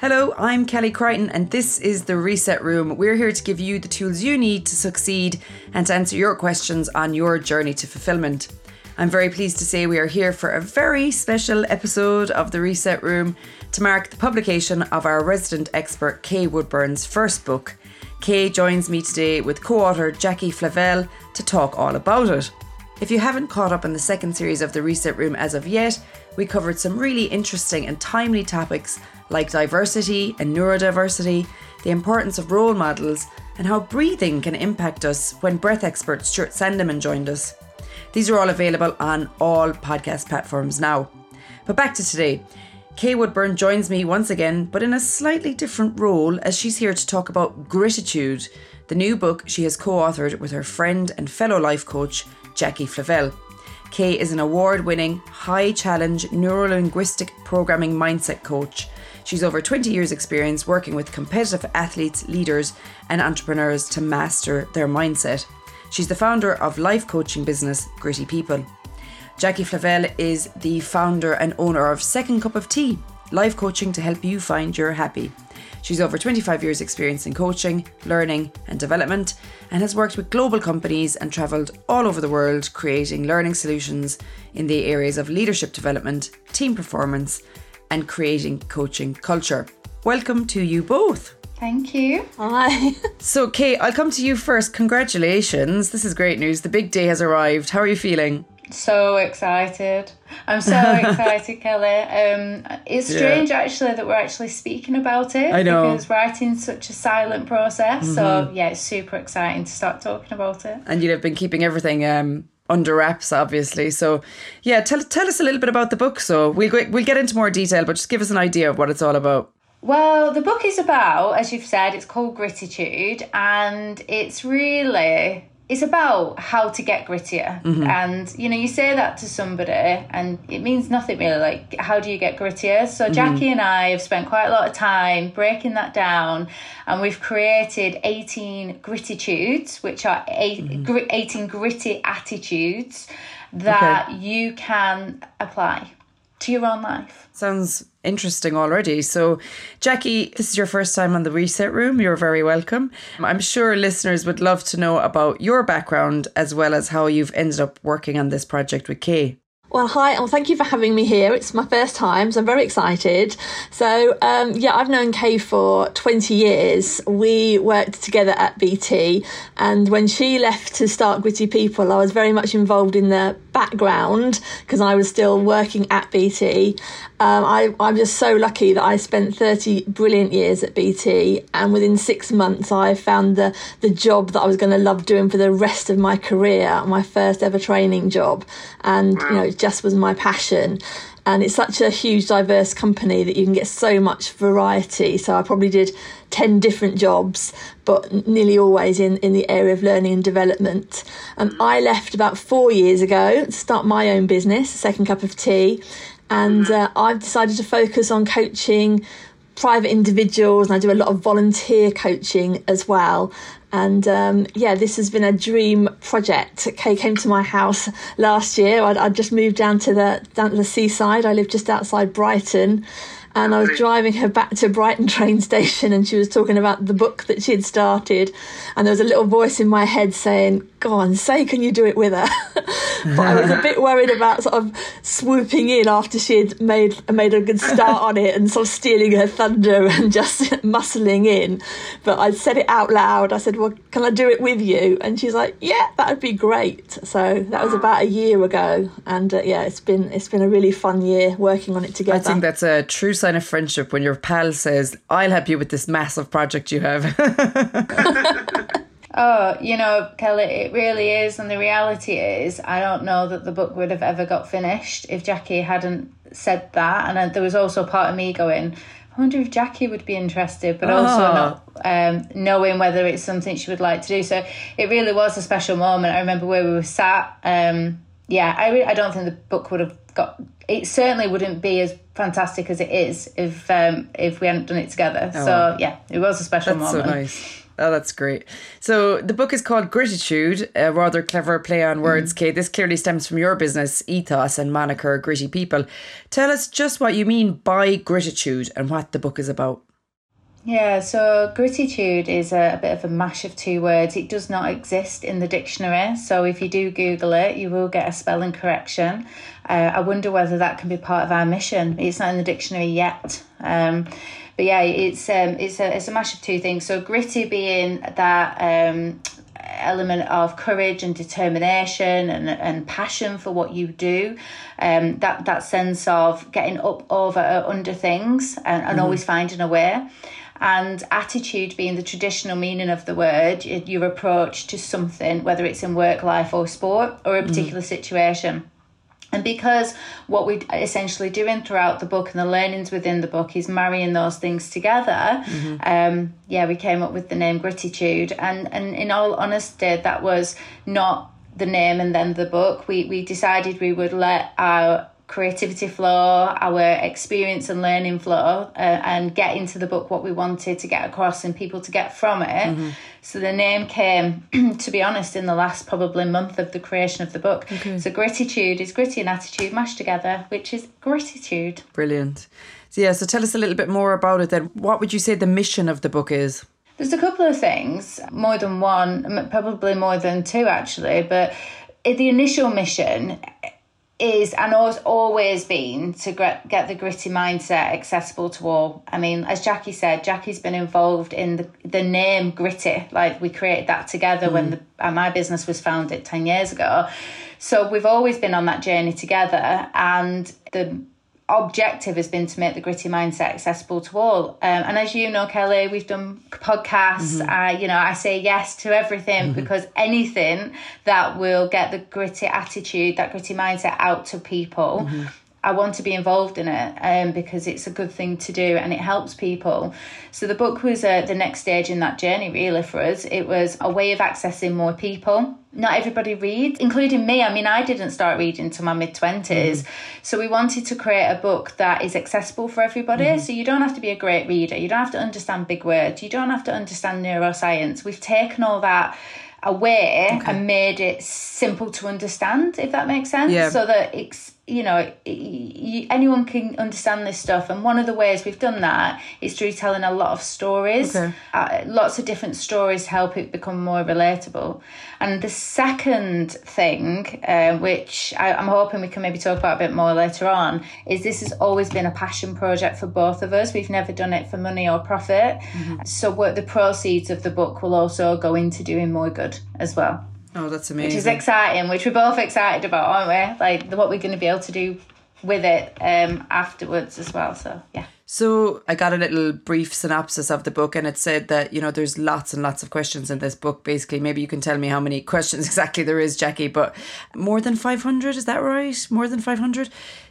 Hello, I'm Kelly Crichton, and this is the Reset Room. We're here to give you the tools you need to succeed and to answer your questions on your journey to fulfillment. I'm very pleased to say we are here for a very special episode of the Reset Room to mark the publication of our resident expert Kay Woodburn's first book. Kay joins me today with co author Jacqui Flavell to talk all about it. If you haven't caught up on the second series of the Reset Room as of yet, we covered some really interesting and timely topics like diversity and neurodiversity, the importance of role models, and how breathing can impact us when breath expert Stuart Sandeman joined us. These are all available on all podcast platforms now. But back to today. Kay Woodburn joins me once again, but in a slightly different role as she's here to talk about Grittitude, the new book she has co authored with her friend and fellow life coach, Jacqui Flavell. Kay is an award winning, high challenge neuro linguistic programming mindset coach She's over 20 years' experience working with competitive athletes, leaders, and entrepreneurs to master their mindset. She's the founder of life coaching business Gritty People. Jacqui Flavell is the founder and owner of Second Cup of Tea, life coaching to help you find your happy. She's over 25 years' experience in coaching, learning, and development, and has worked with global companies and travelled all over the world creating learning solutions in the areas of leadership development, team performance, and creating coaching culture. Welcome to you both. Thank you. Hi. So, Kay, I'll come to you first. Congratulations. This is great news. The big day has arrived. How are you feeling? So excited. I'm so excited, Kelly. Um, it's strange yeah. actually that we're actually speaking about it. I know. Because writing's such a silent process. Mm-hmm. So, yeah, it's super exciting to start talking about it. And you've been keeping everything um, under wraps, obviously. So, yeah, tell tell us a little bit about the book. So we'll we'll get into more detail, but just give us an idea of what it's all about. Well, the book is about, as you've said, it's called Grittitude, and it's really it's about how to get grittier mm-hmm. and you know you say that to somebody and it means nothing really like how do you get grittier so mm-hmm. jacqui and i have spent quite a lot of time breaking that down and we've created 18 grittitudes which are eight, mm-hmm. 18 gritty attitudes that okay. you can apply to your own life. Sounds interesting already. So, Jacqui, this is your first time on the Reset Room. You're very welcome. I'm sure listeners would love to know about your background as well as how you've ended up working on this project with Kay. Well, hi, and well, thank you for having me here. It's my first time, so I'm very excited. So, um, yeah, I've known Kay for 20 years. We worked together at BT, and when she left to start Gritty People, I was very much involved in the background because I was still working at BT. Um, I, I'm just so lucky that I spent 30 brilliant years at BT, and within six months, I found the, the job that I was going to love doing for the rest of my career, my first ever training job. And, you know, just was my passion. And it's such a huge, diverse company that you can get so much variety. So I probably did 10 different jobs, but nearly always in, in the area of learning and development. And I left about four years ago to start my own business, Second Cup of Tea. And uh, I've decided to focus on coaching private individuals and I do a lot of volunteer coaching as well. And um, yeah, this has been a dream project. Kay came to my house last year. I'd, I'd just moved down to the down to the seaside. I live just outside Brighton, and I was driving her back to Brighton train station, and she was talking about the book that she had started, and there was a little voice in my head saying, "Go on, say, can you do it with her?" but I was a bit worried about sort of swooping in after she had made made a good start on it and sort of stealing her thunder and just muscling in. But I said it out loud. I said, "Well, can I do it with you?" And she's like, "Yeah, that would be great." So that was about a year ago, and uh, yeah, it's been it's been a really fun year working on it together. I think that's a true sign of friendship when your pal says, "I'll help you with this massive project you have." Oh, you know, Kelly, it really is. And the reality is, I don't know that the book would have ever got finished if Jacqui hadn't said that. And there was also part of me going, I wonder if Jacqui would be interested, but oh. also not um, knowing whether it's something she would like to do. So it really was a special moment. I remember where we were sat. Um, yeah, I, re- I don't think the book would have got. It certainly wouldn't be as fantastic as it is if um, if we hadn't done it together. Oh. So yeah, it was a special That's moment. so nice. Oh, that's great. So the book is called Grittitude, a rather clever play on words, mm. Kay. This clearly stems from your business ethos and moniker Gritty People. Tell us just what you mean by grittitude and what the book is about. Yeah, so grittitude is a, a, bit of a mash of two words. It does not exist in the dictionary. So if you do Google it, you will get a spelling correction. Uh, I wonder whether that can be part of our mission. It's not in the dictionary yet. Um, but yeah, it's um, it's a it's a mash of two things. So gritty being that um, element of courage and determination and, and passion for what you do. Um, that that sense of getting up over uh, under things and, and mm. always finding a way and attitude being the traditional meaning of the word, your approach to something, whether it's in work, life, or sport, or a particular mm. situation. And because what we're essentially doing throughout the book and the learnings within the book is marrying those things together, mm-hmm. um, yeah, we came up with the name Grittitude. And, and in all honesty, that was not the name and then the book. We, we decided we would let our creativity flow, our experience and learning flow, uh, and get into the book what we wanted to get across and people to get from it. Mm-hmm. So the name came, to be honest, in the last probably month of the creation of the book. Okay. So grittitude is gritty and attitude mashed together, which is grittitude. Brilliant. So yeah, so tell us a little bit more about it then. What would you say the mission of the book is? There's a couple of things, more than one, probably more than two actually, but the initial mission is and has always been to get the gritty mindset accessible to all. I mean, as Jacqui said, Jacqui's been involved in the, the name Gritty. Like we created that together mm. when the, uh, my business was founded 10 years ago. So we've always been on that journey together. And the objective has been to make the gritty mindset accessible to all. Um, and as you know, Kelly, we've done podcasts. Mm-hmm. I, you know, I say yes to everything mm-hmm. because anything that will get the gritty attitude, that gritty mindset out to people. Mm-hmm. I want to be involved in it um, because it's a good thing to do and it helps people. So the book was uh, the next stage in that journey, really, for us. It was a way of accessing more people not everybody reads, including me. I mean, I didn't start reading until my mid 20s. Mm. So we wanted to create a book that is accessible for everybody. Mm. So you don't have to be a great reader. You don't have to understand big words. You don't have to understand neuroscience. We've taken all that away okay. and made it simple to understand, if that makes sense. Yeah. So that it's you know, anyone can understand this stuff. And one of the ways we've done that is through telling a lot of stories. Okay. Uh, lots of different stories help it become more relatable. And the second thing, uh, which I, am hoping we can maybe talk about a bit more later on, is this has always been a passion project for both of us. We've never done it for money or profit. Mm-hmm. So what the proceeds of the book will also go into doing more good as well. Oh, that's amazing. Which is exciting, which we're both excited about, aren't we? Like what we're going to be able to do with it um, afterwards as well. So, yeah. So I got a little brief synopsis of the book, and it said that you know there's lots and lots of questions in this book. Basically, maybe you can tell me how many questions exactly there is, Jacqui. But more than five hundred, is that right? More than five hundred.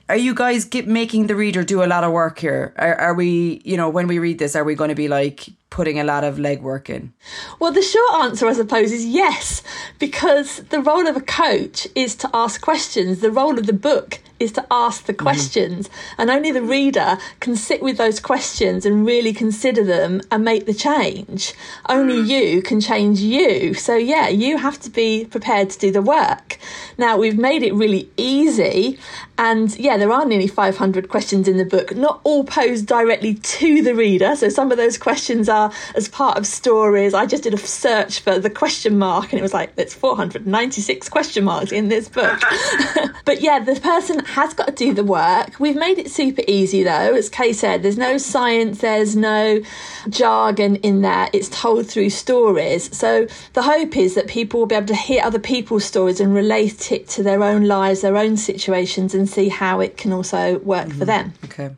Are you guys get, making the reader do a lot of work here? Are, are we, you know, when we read this, are we going to be like putting a lot of legwork in? Well, the short answer, I suppose, is yes, because the role of a coach is to ask questions. The role of the book is to ask the mm-hmm. questions, mm-hmm. and only the reader can sit with those questions and really consider them and make the change. Only mm. you can change you. So, yeah, you have to be prepared to do the work. Now, we've made it really easy, and yeah, there are nearly 500 questions in the book, not all posed directly to the reader. So, some of those questions are as part of stories. I just did a search for the question mark, and it was like, there's 496 question marks in this book. but yeah, the person has got to do the work. We've made it super easy though. As Kay said, there's no science, there's no jargon in there. It's told through stories. So the hope is that people will be able to hear other people's stories and relate it to their own lives, their own situations, and see how it can also work mm-hmm. for them. Okay.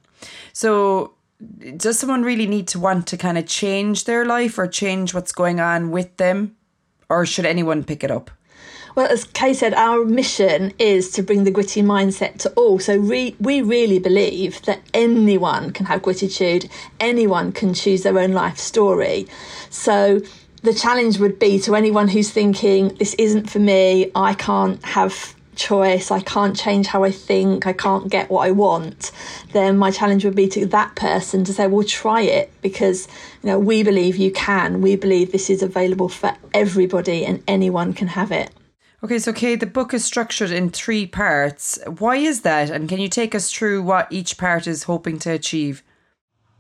So does someone really need to want to kind of change their life or change what's going on with them? Or should anyone pick it up? Well, as Kay said, our mission is to bring the gritty mindset to all. So we, we really believe that anyone can have grittitude, anyone can choose their own life story. So the challenge would be to anyone who's thinking, this isn't for me, I can't have choice, I can't change how I think, I can't get what I want, then my challenge would be to that person to say, well, try it because you know we believe you can. We believe this is available for everybody and anyone can have it. Okay, so Kay, the book is structured in three parts. Why is that? And can you take us through what each part is hoping to achieve?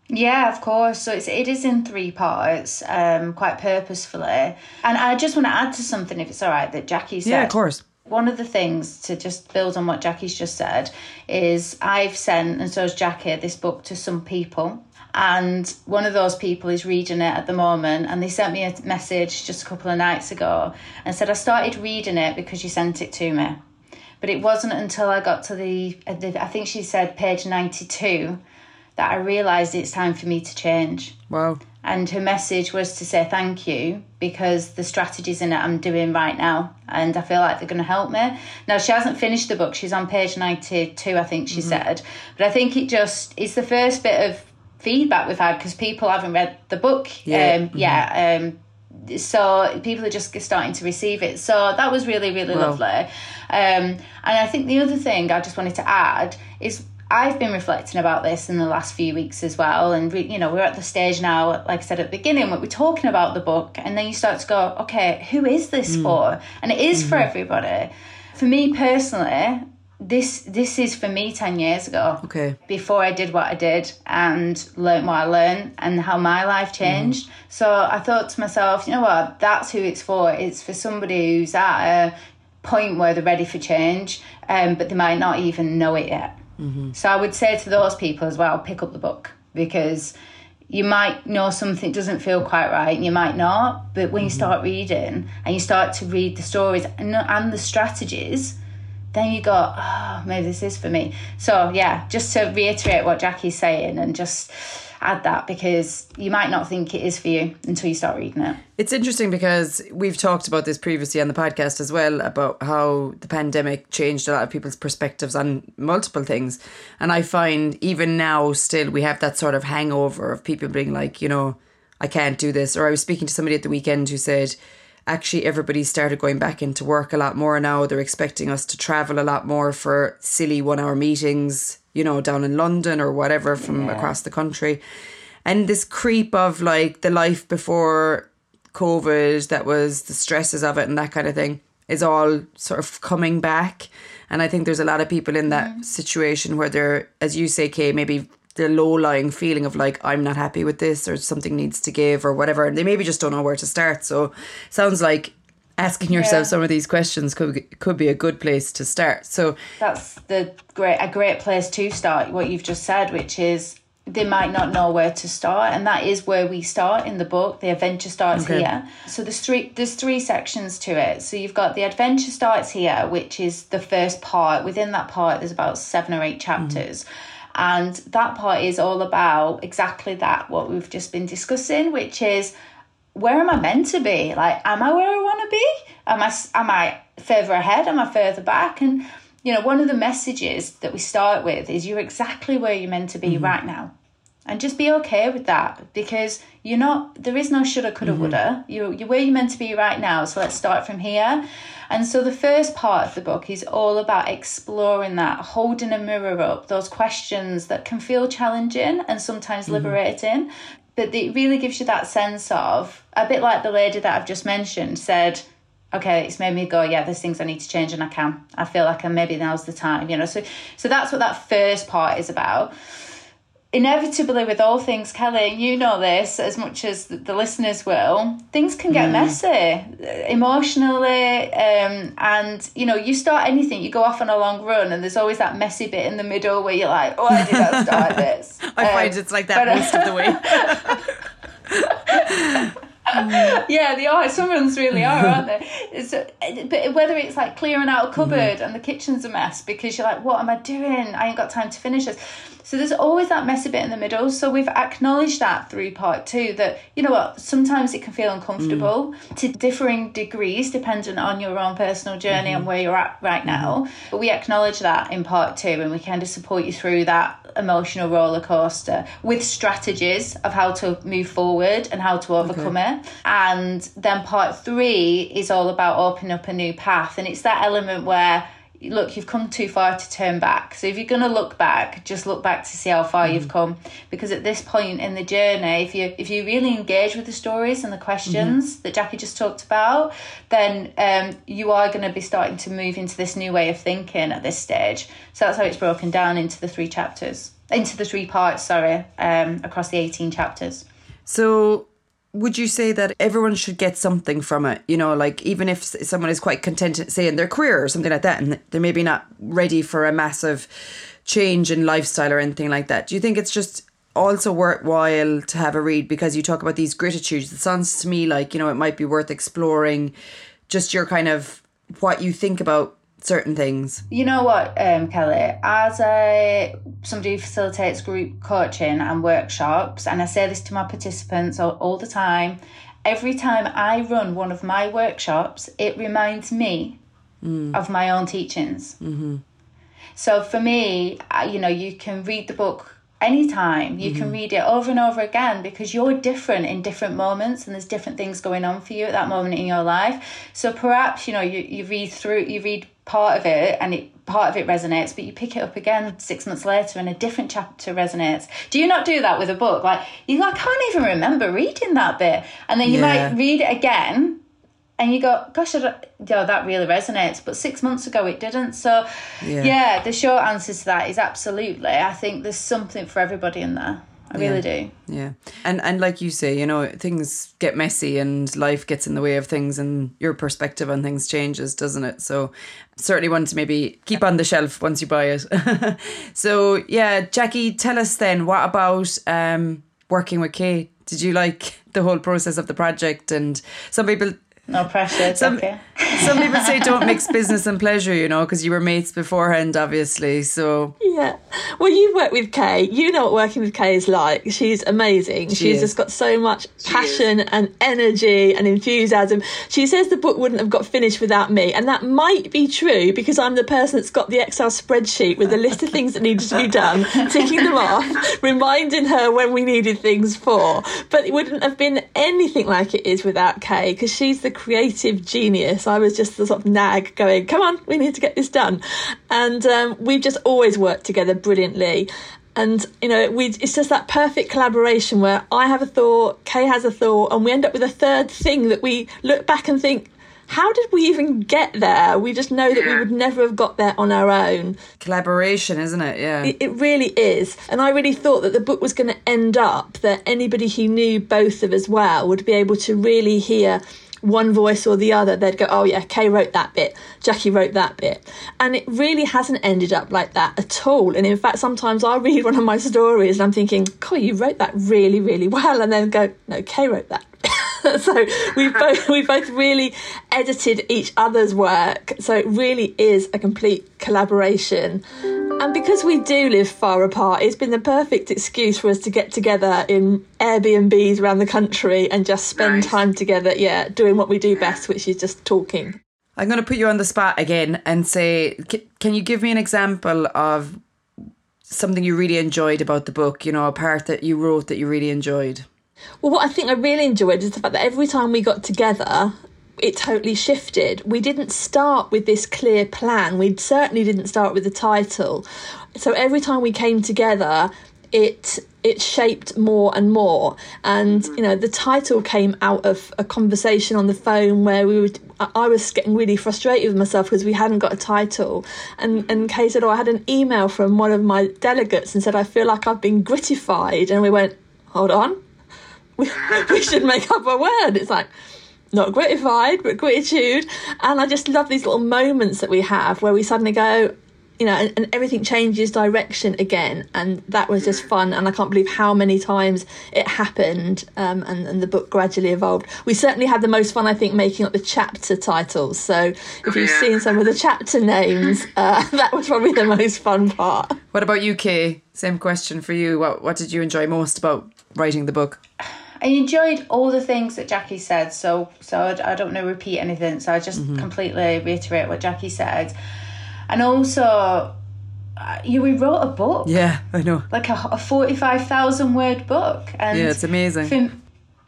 Yeah, of course. So it's, it is in three parts, um, quite purposefully. And I just want to add to something, if it's all right, that Jacqui said. Yeah, of course. One of the things to just build on what Jacqui's just said is I've sent, and so has Jacqui, this book to some people. And one of those people is reading it at the moment. And they sent me a message just a couple of nights ago and said, I started reading it because you sent it to me. But it wasn't until I got to the, uh, I think she said page 92 that I realised it's time for me to change. Wow. And her message was to say thank you because the strategies in it I'm doing right now and I feel like they're going to help me. Now, she hasn't finished the book, she's on page 92, I think she mm-hmm. said. But I think it just, it's the first bit of feedback we've had because people haven't read the book. Yeah. Um, mm-hmm. Yeah. Um, so people are just starting to receive it. So that was really, really wow. lovely. Um, and I think the other thing I just wanted to add is I've been reflecting about this in the last few weeks as well. And, we, you know, we're at the stage now, like I said at the beginning, where we're talking about the book, and then you start to go, okay, who is this mm. for? And it is mm-hmm. for everybody. For me personally, this this is for me 10 years ago okay before i did what i did and learned what i learned and how my life changed mm. so i thought to myself you know what that's who it's for it's for somebody who's at a point where they're ready for change um, but they might not even know it yet Mm-hmm. So I would say to those people as well, pick up the book because you might know something doesn't feel quite right and you might not but when you mm-hmm. start reading and you start to read the stories and, and the strategies then you go oh maybe this is for me so yeah just to reiterate what jacqui's saying and just add that because you might not think it is for you until you start reading it. It's interesting because we've talked about this previously on the podcast as well about how the pandemic changed a lot of people's perspectives on multiple things. And I find even now, still, we have that sort of hangover of people being like, you know, I can't do this. Or I was speaking to somebody at the weekend who said, actually everybody started going back into work a lot more now. They're expecting us to travel a lot more for silly one hour meetings you know, down in London or whatever from yeah. across the country. And this creep of like the life before COVID, that was the stresses of it and that kind of thing, is all sort of coming back. And I think there's a lot of people in that mm. situation where they're, as you say, Kay, maybe the low lying feeling of like, I'm not happy with this or something needs to give or whatever. And they maybe just don't know where to start. So sounds like asking yourself yeah. some of these questions could could be a good place to start. So that's the great a great place to start. What you've just said, which is they might not know where to start, and that is where we start in the book. The adventure starts okay. here. So there's three there's three sections to it. So you've got the adventure starts here, which is the first part. Within that part, there's about seven or eight chapters. Mm. And that part is all about exactly that, what we've just been discussing, which is where am I meant to be? Like, am I where I want to be? Am I am I further ahead? Am I further back? And you know, one of the messages that we start with is you're exactly where you're meant to be mm-hmm. right now. And just be okay with that because you're not there is no shoulda, coulda, mm-hmm. woulda. You're you're where you're meant to be right now. So let's start from here. And so the first part of the book is all about exploring that, holding a mirror up, those questions that can feel challenging and sometimes mm-hmm. liberating, but it really gives you that sense of a bit like the lady that I've just mentioned said, okay, it's made me go, yeah, there's things I need to change and I can. I feel like I'm, maybe now's the time, you know. So so that's what that first part is about inevitably with all things kelly you know this as much as the listeners will things can get mm. messy emotionally um, and you know you start anything you go off on a long run and there's always that messy bit in the middle where you're like why did i start this i um, find it's like that but, most of the way yeah, they are. Some runs really are, aren't they? It's, but whether it's like clearing out a cupboard mm-hmm. and the kitchen's a mess because you're like, what am I doing? I ain't got time to finish this. So there's always that messy bit in the middle. So we've acknowledged that through part two that, you know what, sometimes it can feel uncomfortable mm. to differing degrees dependent on your own personal journey mm-hmm. and where you're at right now. Mm-hmm. But we acknowledge that in part two and we kind of support you through that emotional roller coaster with strategies of how to move forward and how to overcome okay. it. And then part three is all about opening up a new path. And it's that element where look, you've come too far to turn back. So if you're going to look back, just look back to see how far mm-hmm. you've come. Because at this point in the journey, if you if you really engage with the stories and the questions mm-hmm. that Jackie just talked about, then um, you are going to be starting to move into this new way of thinking at this stage. So that's how it's broken down into the three chapters, into the three parts. Sorry, um, across the eighteen chapters. So would you say that everyone should get something from it? You know, like even if someone is quite content, say in their career or something like that, and they're maybe not ready for a massive change in lifestyle or anything like that. Do you think it's just also worthwhile to have a read because you talk about these grittitudes? It sounds to me like you know it might be worth exploring, just your kind of what you think about certain things? You know what, um, Kelly? As a somebody who facilitates group coaching and workshops, and I say this to my participants all, all the time. Every time I run one of my workshops, it reminds me mm. of my own teachings. Mm-hmm. So for me, you know, you can read the book anytime you mm-hmm. can read it over and over again because you're different in different moments and there's different things going on for you at that moment in your life so perhaps you know you, you read through you read part of it and it part of it resonates but you pick it up again six months later and a different chapter resonates do you not do that with a book like you like, I can't even remember reading that bit and then you yeah. might read it again and you go gosh I yo, that really resonates but six months ago it didn't so yeah. yeah the short answer to that is absolutely i think there's something for everybody in there I yeah. really do. Yeah. And and like you say, you know, things get messy and life gets in the way of things and your perspective on things changes, doesn't it? So certainly one to maybe keep on the shelf once you buy it. so yeah, Jacqui, tell us then what about um working with Kay? Did you like the whole process of the project and some people no pressure. some, okay. some people say don't mix business and pleasure, you know, because you were mates beforehand, obviously. So yeah. Well, you've worked with Kay. You know what working with Kay is like. She's amazing. She She's is. just got so much passion and energy and enthusiasm. She says the book wouldn't have got finished without me, and that might be true because I'm the person that's got the Excel spreadsheet with a list of things that needed to be done, ticking them off, reminding her when we needed things for. But it wouldn't have been anything like it is without Kay because she's the creative genius. I was just the sort of nag going, come on, we need to get this done. And um, we've just always worked together brilliantly. And you know, we it's just that perfect collaboration where I have a thought, Kay has a thought, and we end up with a third thing that we look back and think, how did we even get there? We just know that we would never have got there on our own. Collaboration, isn't it? Yeah. It, it really is. And I really thought that the book was going to end up that anybody who knew both of us well would be able to really hear one voice or the other, they'd go, Oh, yeah, Kay wrote that bit, Jacqui wrote that bit. And it really hasn't ended up like that at all. And in fact, sometimes I'll read one of my stories and I'm thinking, God, you wrote that really, really well. And then go, No, Kay wrote that. so we've both we both really edited each other's work. So it really is a complete collaboration. And because we do live far apart, it's been the perfect excuse for us to get together in Airbnbs around the country and just spend nice. time together, yeah, doing what we do best, which is just talking. I'm going to put you on the spot again and say, can you give me an example of something you really enjoyed about the book? You know, a part that you wrote that you really enjoyed? Well, what I think I really enjoyed is the fact that every time we got together, it totally shifted. We didn't start with this clear plan. We certainly didn't start with the title. So every time we came together, it it shaped more and more and mm-hmm. you know the title came out of a conversation on the phone where we would I was getting really frustrated with myself because we hadn't got a title and mm-hmm. and Kay said oh I had an email from one of my delegates and said I feel like I've been grittified and we went hold on we, we should make up a word it's like not gratified, but gratitude. And I just love these little moments that we have where we suddenly go, you know, and, and, everything changes direction again. And that was just fun. And I can't believe how many times it happened um, and, and the book gradually evolved. We certainly had the most fun, I think, making up the chapter titles. So if you've yeah. seen some of the chapter names, uh, that was probably the most fun part. What about you, Kay? Same question for you. What, what did you enjoy most about writing the book? I enjoyed all the things that Jacqui said, so so I, I don't know repeat anything. So I just mm-hmm. completely reiterate what Jacqui said, and also, you we wrote a book. Yeah, I know, like a, a forty-five thousand word book, and yeah, it's amazing. For,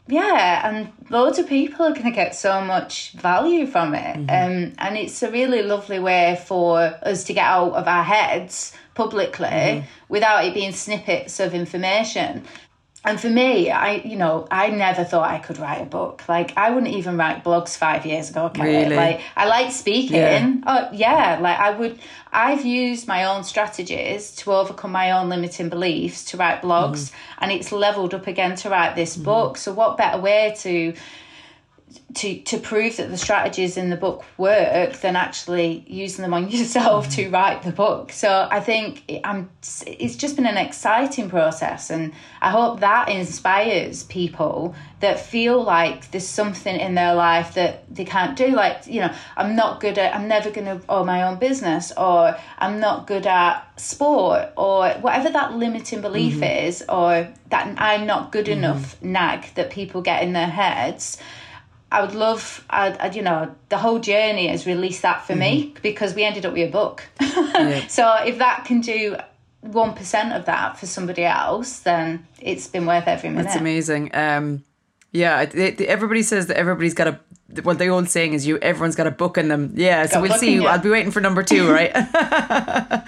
yeah, and loads of people are going to get so much value from it. Mm-hmm. Um, and it's a really lovely way for us to get out of our heads publicly Mm-hmm. without it being snippets of information. And for me, I you know, I never thought I could write a book. Like I wouldn't even write blogs five years ago. Kelly. Really? Like I like speaking. Yeah. Oh yeah, like I would. I've used my own strategies to overcome my own limiting beliefs to write blogs, mm-hmm. and it's leveled up again to write this mm-hmm. book. So what better way to to to prove that the strategies in the book work than actually using them on yourself to mm. write the book. So I think it- I'm it's just been an exciting process and I hope that inspires people that feel like there's something in their life that they can't do. Like you know I'm not good at I'm never going to own my own business or I'm not good at sport or whatever that limiting belief mm-hmm. is or that I'm not good mm-hmm. enough nag that people get in their heads I would love, I'd, I'd, you know, the whole journey has released that for me because we ended up with a book. so if that can do 1% of that for somebody else, then it's been worth every minute. That's amazing. Um, yeah, they, they- everybody says that everybody's got a. Well, the old saying is, "You everyone's got a book in them." Yeah, so Got we'll see. you. I'll be waiting for number two, right?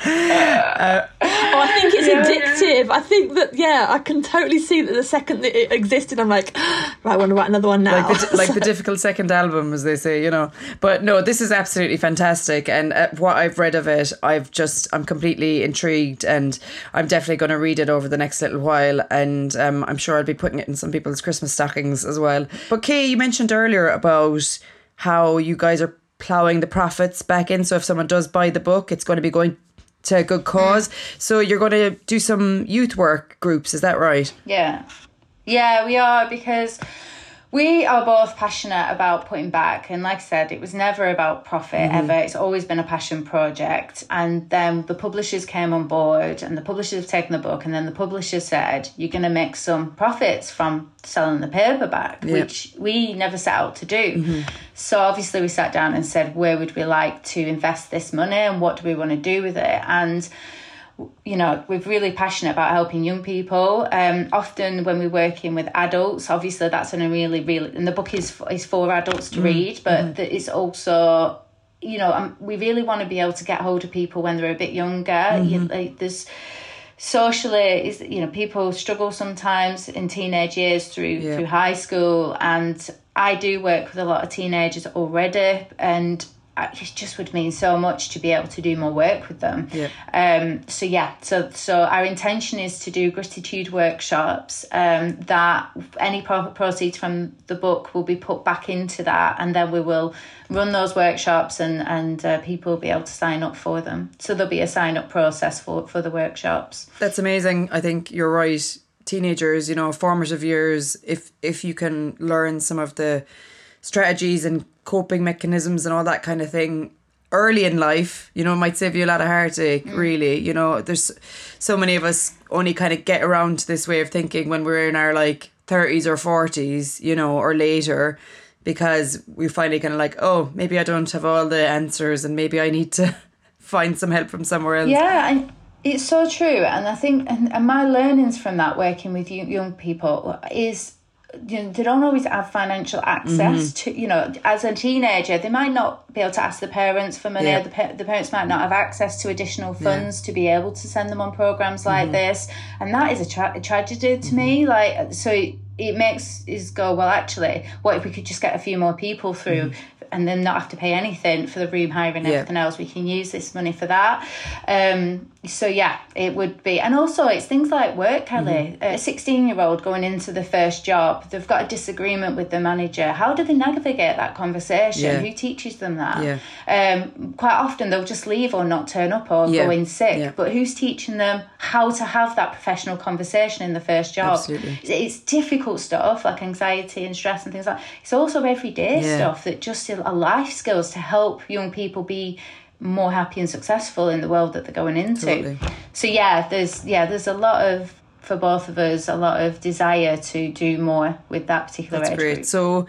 Oh, I think it's addictive. I think that yeah, I can totally see that the second that it existed, I'm like, right, I want to write another one now. like the, like the difficult second album, as they say, you know. But no, this is absolutely fantastic, and uh, what I've read of it, I've just I'm completely intrigued, and I'm definitely going to read it over the next little while, and um, I'm sure I'll be putting it in some people's Christmas stockings as well. But Kay, you mentioned earlier about how you guys are plowing the profits back in, so if someone does buy the book, it's going to be going to a good cause. So you're going to do some youth work groups, is that right? Yeah. Yeah, we are because we are both passionate about putting back. And like I said, it was never about profit mm-hmm. ever. It's always been a passion project. And then the publishers came on board and the publishers have taken the book. And then the publisher said, you're going to make some profits from selling the paperback, which we never set out to do. Mm-hmm. So obviously we sat down and said, where would we like to invest this money and what do we want to do with it? And you know, we're really passionate about helping young people. Um, often when we're working with adults, obviously that's in a really, really, and the book is is for adults to read, but that it's also, you know, um, we really want to be able to get hold of people when they're a bit younger. You, like, there's socially is you know people struggle sometimes in teenage years through Yeah. through high school and I do work with a lot of teenagers already and it just would mean so much to be able to do more work with them. Yeah. Um, so yeah, so so our intention is to do grittitude workshops. Um, that any pro- proceeds from the book will be put back into that, and then we will run those workshops, and and uh, people will be able to sign up for them. So there'll be a sign up process for for the workshops. That's amazing. I think you're right. Teenagers, you know, formative years. If if you can learn some of the strategies and coping mechanisms and all that kind of thing early in life, you know, it might save you a lot of heartache. Mm. Really, you know, there's so many of us only kind of get around to this way of thinking when we're in our like thirties or forties, you know, or later. Because we finally kind of like, oh, maybe I don't have all the answers, and maybe I need to find some help from somewhere else. Yeah, and it's so true. And I think, and, and my learnings from that working with young people is. You know, they don't always have financial access mm-hmm. to, you know, as a teenager, they might not be able to ask the parents for money. Yeah. The, pa- the parents might not have access to additional funds to be able to send them on programs like mm-hmm. this. And that is a, tra- a tragedy to me. Mm-hmm. Like, so it, makes us go, well, actually, what if we could just get a few more people through and then not have to pay anything for the room hire and Yeah. everything else? We can use this money for that. Um, so yeah, it would be, and also it's things like work, Kelly. Mm-hmm. A sixteen-year-old going into the first job, they've got a disagreement with the manager. How do they navigate that conversation? Yeah. Who teaches them that? Yeah. Um, quite often they'll just leave or not turn up or go in sick. But who's teaching them how to have that professional conversation in the first job? Absolutely. It's difficult stuff like anxiety and stress and things like. It's also everyday Yeah. stuff that just are life skills to help young people be more happy and successful in the world that they're going into. Totally. So yeah, there's yeah, there's a lot of for both of us a lot of desire to do more with that particular That's age great. group. So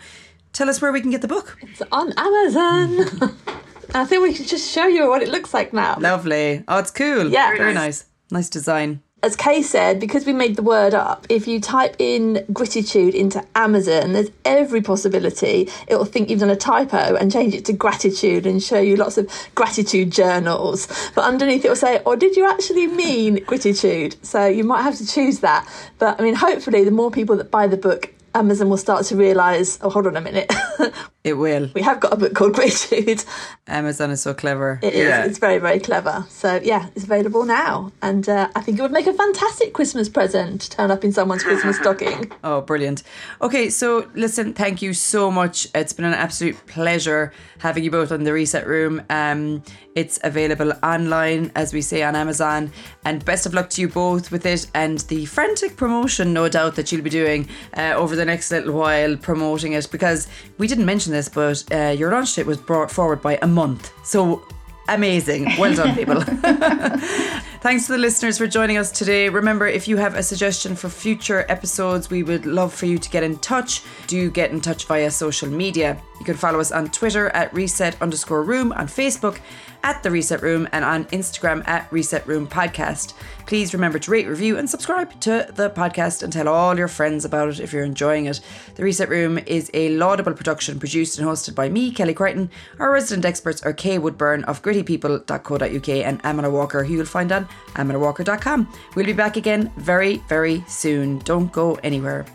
tell us where we can get the book. It's on Amazon. I think we should just show you what it looks like now. Lovely. Oh, it's cool. Yeah. Very Very nice. Nice design. As Kay said, because we made the word up, if you type in grittitude into Amazon, there's every possibility it will think you've done a typo and change it to gratitude and show you lots of gratitude journals. But underneath it will say, or did you actually mean grittitude? So you might have to choose that. But I mean, hopefully, the more people that buy the book, Amazon will start to realise, oh, hold on a minute. it will. We have got a book called Grittitude. Amazon is so clever. It is. Yeah. It's very, very clever. So, yeah, it's available now. And uh, I think it would make a fantastic Christmas present to turn up in someone's Christmas stocking. Oh, brilliant. Okay, so listen, thank you so much. It's been an absolute pleasure having you both on the reset room. Um, it's available online, as we say, on Amazon. And best of luck to you both with it and the frantic promotion, no doubt, that you'll be doing uh, over the next little while promoting it. Because we didn't mention this, but uh, your launch date was brought forward by a month. So amazing. Well done, people. Thanks to the listeners for joining us today. Remember, if you have a suggestion for future episodes, we would love for you to get in touch. Do get in touch via social media. You can follow us on Twitter at reset underscore room, on Facebook at The Reset Room and on Instagram at Reset Room Podcast. Please remember to rate, review, and subscribe to the podcast and tell all your friends about it if you're enjoying it. The Reset Room is a laudable production produced and hosted by me, Kelly Crichton. Our resident experts are Kay Woodburn of grittypeople.co.uk and Amina Walker, who you'll find on aminawalker.com. We'll be back again very, very soon. Don't go anywhere.